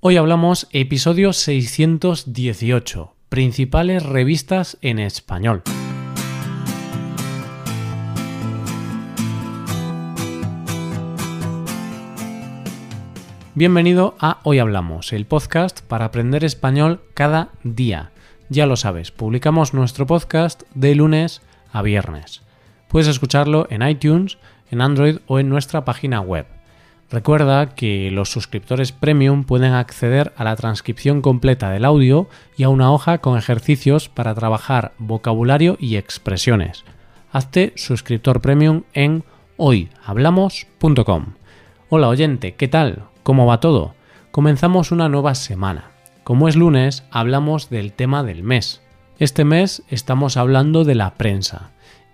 Hoy hablamos episodio 618, principales revistas en español. Bienvenido a Hoy Hablamos, el podcast para aprender español cada día. Ya lo sabes, publicamos nuestro podcast de lunes a viernes. Puedes escucharlo en iTunes, en Android o en nuestra página web. Recuerda que los suscriptores premium pueden acceder a la transcripción completa del audio y a una hoja con ejercicios para trabajar vocabulario y expresiones. Hazte suscriptor premium en hoyhablamos.com. Hola oyente, ¿qué tal? ¿Cómo va todo? Comenzamos una nueva semana. Como es lunes, hablamos del tema del mes. Este mes estamos hablando de la prensa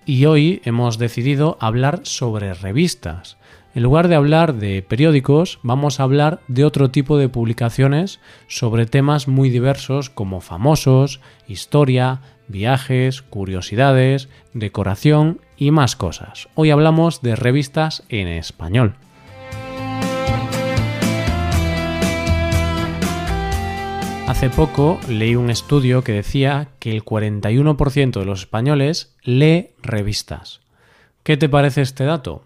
y hoy hemos decidido hablar sobre revistas. En lugar de hablar de periódicos, vamos a hablar de otro tipo de publicaciones sobre temas muy diversos como famosos, historia, viajes, curiosidades, decoración y más cosas. Hoy hablamos de revistas en español. Hace poco leí un estudio que decía que el 41% de los españoles lee revistas. ¿Qué te parece este dato?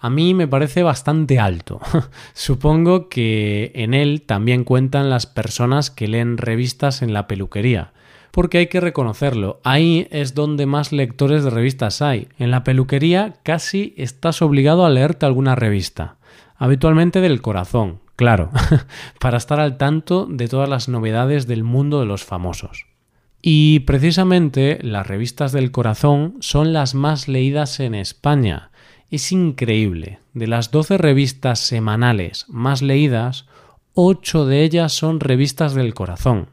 A mí me parece bastante alto. Supongo que en él también cuentan las personas que leen revistas en la peluquería. Porque hay que reconocerlo, ahí es donde más lectores de revistas hay. En la peluquería casi estás obligado a leerte alguna revista. Habitualmente del corazón, claro, para estar al tanto de todas las novedades del mundo de los famosos. Y precisamente las revistas del corazón son las más leídas en España. Es increíble. De las 12 revistas semanales más leídas, 8 de ellas son revistas del corazón.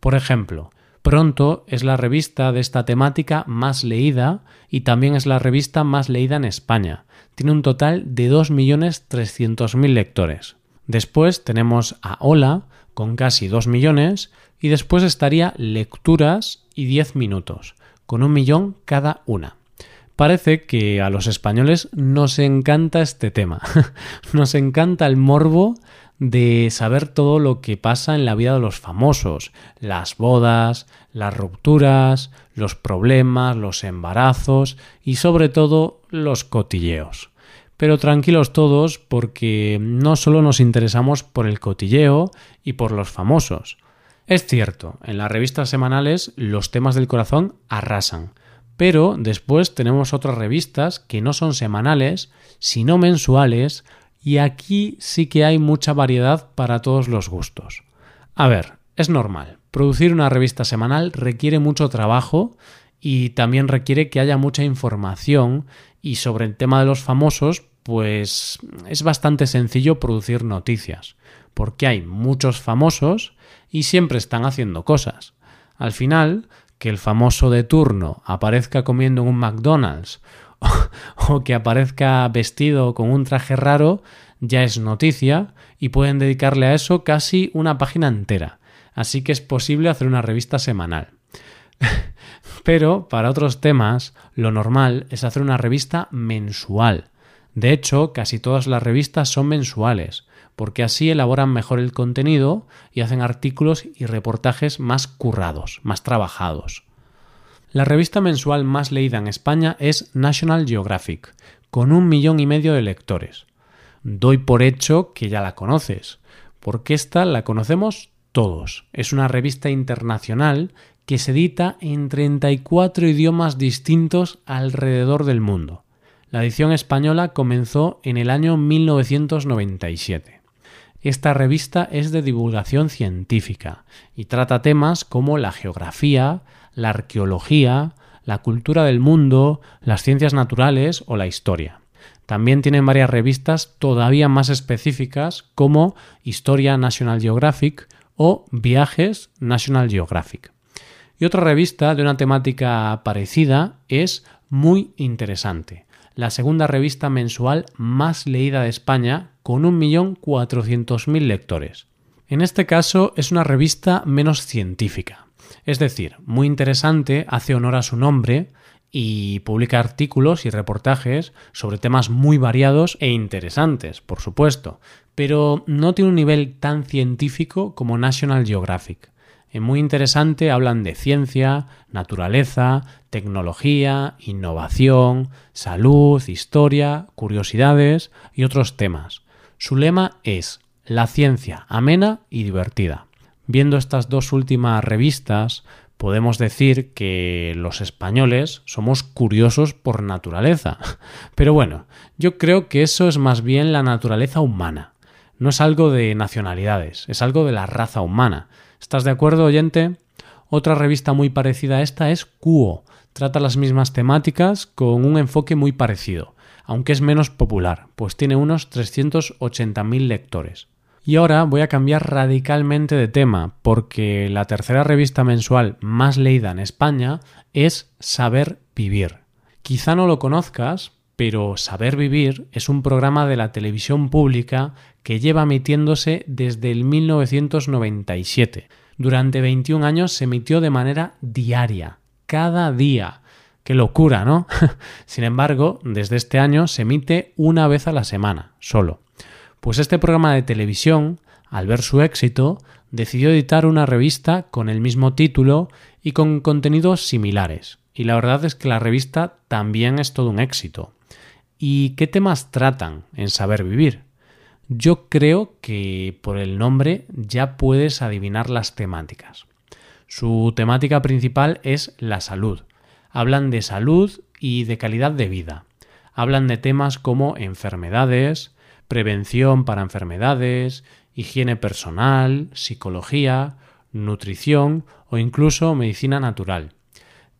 Por ejemplo, Pronto es la revista de esta temática más leída y también es la revista más leída en España. Tiene un total de 2.300.000 lectores. Después tenemos a Hola, con casi 2 millones, y después estaría Lecturas y 10 minutos, con un millón cada una. Parece que a los españoles nos encanta este tema. nos encanta el morbo de saber todo lo que pasa en la vida de los famosos, las bodas, las rupturas, los problemas, los embarazos y sobre todo los cotilleos. Pero tranquilos todos porque no solo nos interesamos por el cotilleo y por los famosos. Es cierto, en las revistas semanales los temas del corazón arrasan, pero después tenemos otras revistas que no son semanales, sino mensuales, y aquí sí que hay mucha variedad para todos los gustos. A ver, es normal, producir una revista semanal requiere mucho trabajo y también requiere que haya mucha información y sobre el tema de los famosos, pues es bastante sencillo producir noticias, porque hay muchos famosos y siempre están haciendo cosas. Al final, que el famoso de turno aparezca comiendo en un McDonald's o, que aparezca vestido con un traje raro ya es noticia y pueden dedicarle a eso casi una página entera. Así que es posible hacer una revista semanal. Pero para otros temas, lo normal es hacer una revista mensual. De hecho, casi todas las revistas son mensuales, porque así elaboran mejor el contenido y hacen artículos y reportajes más currados, más trabajados. La revista mensual más leída en España es National Geographic, con un millón y medio de lectores. Doy por hecho que ya la conoces, porque esta la conocemos todos. Es una revista internacional que se edita en 34 idiomas distintos alrededor del mundo. La edición española comenzó en el año 1997. Esta revista es de divulgación científica y trata temas como la geografía, la arqueología, la cultura del mundo, las ciencias naturales o la historia. También tienen varias revistas todavía más específicas como Historia National Geographic o Viajes National Geographic. Y otra revista de una temática parecida es Muy Interesante, la segunda revista mensual más leída de España con 1.400.000 lectores. En este caso es una revista menos científica. Es decir, muy interesante hace honor a su nombre y publica artículos y reportajes sobre temas muy variados e interesantes, por supuesto, pero no tiene un nivel tan científico como National Geographic. En muy interesante hablan de ciencia, naturaleza, tecnología, innovación, salud, historia, curiosidades y otros temas. Su lema es La ciencia amena y divertida. Viendo estas dos últimas revistas, podemos decir que los españoles somos curiosos por naturaleza. Pero bueno, yo creo que eso es más bien la naturaleza humana. No es algo de nacionalidades, es algo de la raza humana. ¿Estás de acuerdo, oyente? Otra revista muy parecida a esta es Cuo. Trata las mismas temáticas con un enfoque muy parecido, aunque es menos popular, pues tiene unos 380.000 lectores. Y ahora voy a cambiar radicalmente de tema, porque la tercera revista mensual más leída en España es Saber Vivir. Quizá no lo conozcas, pero Saber Vivir es un programa de la televisión pública que lleva emitiéndose desde el 1997. Durante 21 años se emitió de manera diaria, cada día. Qué locura, ¿no? Sin embargo, desde este año se emite una vez a la semana, solo. Pues este programa de televisión, al ver su éxito, decidió editar una revista con el mismo título y con contenidos similares. Y la verdad es que la revista también es todo un éxito. ¿Y qué temas tratan en Saber Vivir? Yo creo que por el nombre ya puedes adivinar las temáticas. Su temática principal es la salud. Hablan de salud y de calidad de vida. Hablan de temas como enfermedades, prevención para enfermedades, higiene personal, psicología, nutrición o incluso medicina natural.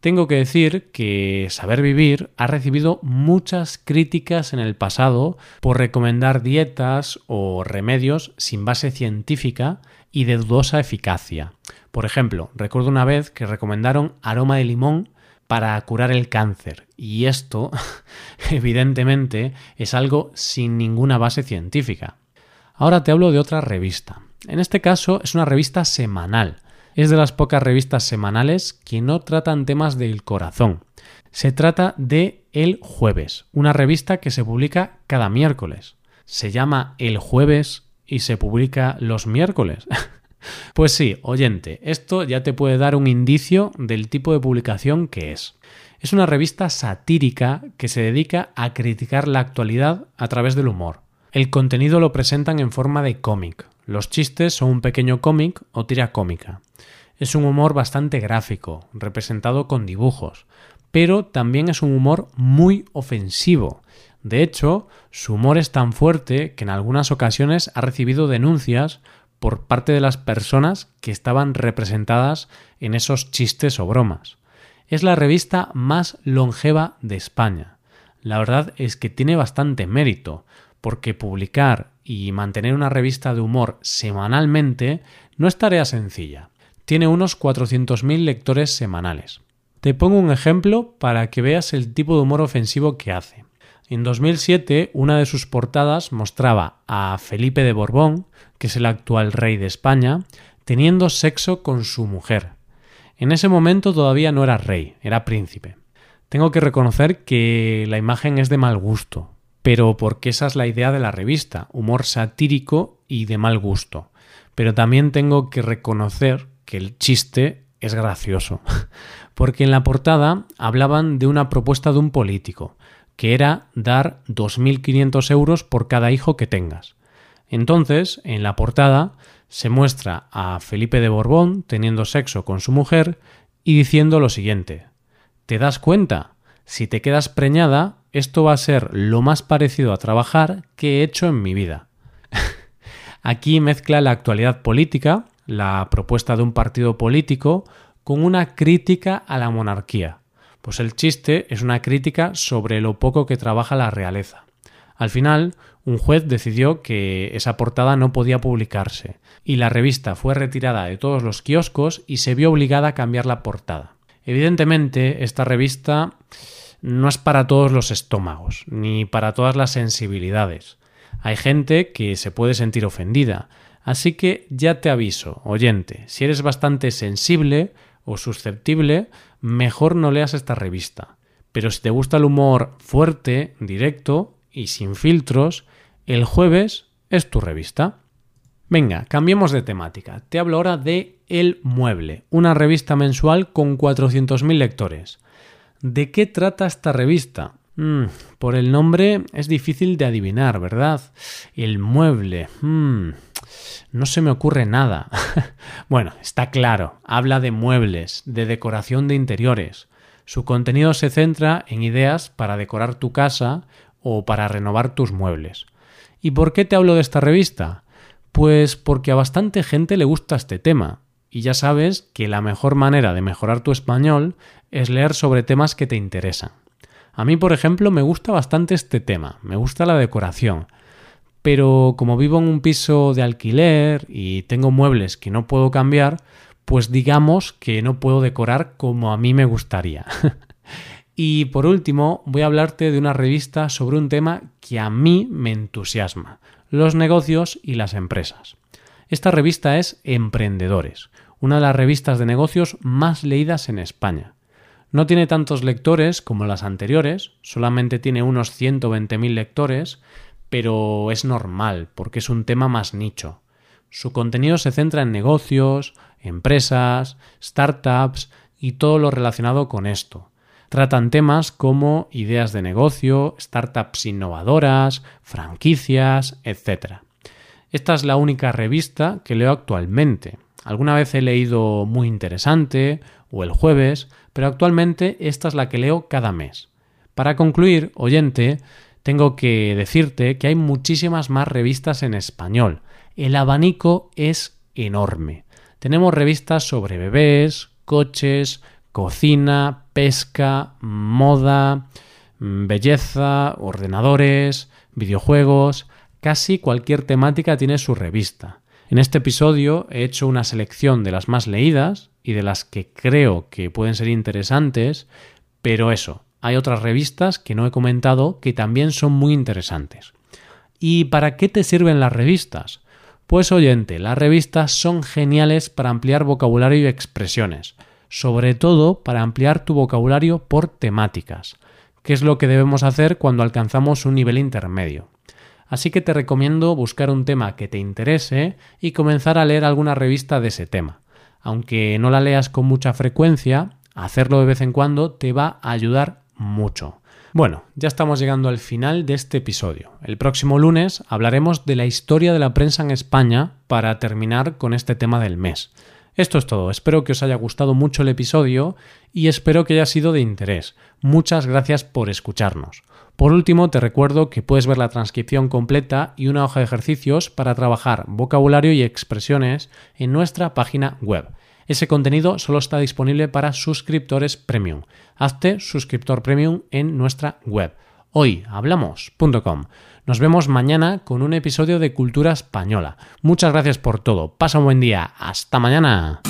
Tengo que decir que Saber Vivir ha recibido muchas críticas en el pasado por recomendar dietas o remedios sin base científica y de dudosa eficacia. Por ejemplo, recuerdo una vez que recomendaron aroma de limón para curar el cáncer. Y esto, evidentemente, es algo sin ninguna base científica. Ahora te hablo de otra revista. En este caso es una revista semanal. Es de las pocas revistas semanales que no tratan temas del corazón. Se trata de El Jueves, una revista que se publica cada miércoles. Se llama El Jueves y se publica los miércoles. Pues sí, oyente, esto ya te puede dar un indicio del tipo de publicación que es. Es una revista satírica que se dedica a criticar la actualidad a través del humor. El contenido lo presentan en forma de cómic. Los chistes son un pequeño cómic o tira cómica. Es un humor bastante gráfico, representado con dibujos, pero también es un humor muy ofensivo. De hecho, su humor es tan fuerte que en algunas ocasiones ha recibido denuncias por parte de las personas que estaban representadas en esos chistes o bromas. Es la revista más longeva de España. La verdad es que tiene bastante mérito, porque publicar y mantener una revista de humor semanalmente no es tarea sencilla. Tiene unos 400.000 lectores semanales. Te pongo un ejemplo para que veas el tipo de humor ofensivo que hace. En 2007, una de sus portadas mostraba a Felipe de Borbón, que es el actual rey de España, teniendo sexo con su mujer. En ese momento todavía no era rey, era príncipe. Tengo que reconocer que la imagen es de mal gusto, pero porque esa es la idea de la revista, humor satírico y de mal gusto. Pero también tengo que reconocer que el chiste es gracioso, porque en la portada hablaban de una propuesta de un político, que era dar 2.500 euros por cada hijo que tengas. Entonces, en la portada se muestra a Felipe de Borbón teniendo sexo con su mujer y diciendo lo siguiente, ¿te das cuenta? Si te quedas preñada, esto va a ser lo más parecido a trabajar que he hecho en mi vida. Aquí mezcla la actualidad política, la propuesta de un partido político, con una crítica a la monarquía. Pues el chiste es una crítica sobre lo poco que trabaja la realeza. Al final, un juez decidió que esa portada no podía publicarse, y la revista fue retirada de todos los kioscos y se vio obligada a cambiar la portada. Evidentemente, esta revista no es para todos los estómagos, ni para todas las sensibilidades. Hay gente que se puede sentir ofendida, así que ya te aviso, oyente, si eres bastante sensible o susceptible, mejor no leas esta revista. Pero si te gusta el humor fuerte, directo y sin filtros, el jueves es tu revista. Venga, cambiemos de temática. Te hablo ahora de El Mueble, una revista mensual con 400.000 lectores. ¿De qué trata esta revista? Mm, por el nombre es difícil de adivinar, ¿verdad? El Mueble. Mm, no se me ocurre nada. bueno, está claro, habla de muebles, de decoración de interiores. Su contenido se centra en ideas para decorar tu casa o para renovar tus muebles. ¿Y por qué te hablo de esta revista? Pues porque a bastante gente le gusta este tema. Y ya sabes que la mejor manera de mejorar tu español es leer sobre temas que te interesan. A mí, por ejemplo, me gusta bastante este tema, me gusta la decoración. Pero como vivo en un piso de alquiler y tengo muebles que no puedo cambiar, pues digamos que no puedo decorar como a mí me gustaría. y por último, voy a hablarte de una revista sobre un tema que a mí me entusiasma los negocios y las empresas. Esta revista es Emprendedores, una de las revistas de negocios más leídas en España. No tiene tantos lectores como las anteriores, solamente tiene unos 120.000 lectores, pero es normal porque es un tema más nicho. Su contenido se centra en negocios, empresas, startups y todo lo relacionado con esto. Tratan temas como ideas de negocio, startups innovadoras, franquicias, etc. Esta es la única revista que leo actualmente. Alguna vez he leído Muy Interesante o El Jueves, pero actualmente esta es la que leo cada mes. Para concluir, oyente, tengo que decirte que hay muchísimas más revistas en español. El abanico es enorme. Tenemos revistas sobre bebés, coches, cocina, pesca, moda, mm, belleza, ordenadores, videojuegos, casi cualquier temática tiene su revista. En este episodio he hecho una selección de las más leídas y de las que creo que pueden ser interesantes, pero eso, hay otras revistas que no he comentado que también son muy interesantes. ¿Y para qué te sirven las revistas? Pues oyente, las revistas son geniales para ampliar vocabulario y expresiones sobre todo para ampliar tu vocabulario por temáticas, que es lo que debemos hacer cuando alcanzamos un nivel intermedio. Así que te recomiendo buscar un tema que te interese y comenzar a leer alguna revista de ese tema. Aunque no la leas con mucha frecuencia, hacerlo de vez en cuando te va a ayudar mucho. Bueno, ya estamos llegando al final de este episodio. El próximo lunes hablaremos de la historia de la prensa en España para terminar con este tema del mes. Esto es todo, espero que os haya gustado mucho el episodio y espero que haya sido de interés. Muchas gracias por escucharnos. Por último, te recuerdo que puedes ver la transcripción completa y una hoja de ejercicios para trabajar vocabulario y expresiones en nuestra página web. Ese contenido solo está disponible para suscriptores premium. Hazte suscriptor premium en nuestra web hoyhablamos.com. Nos vemos mañana con un episodio de Cultura Española. Muchas gracias por todo. Pasa un buen día. Hasta mañana.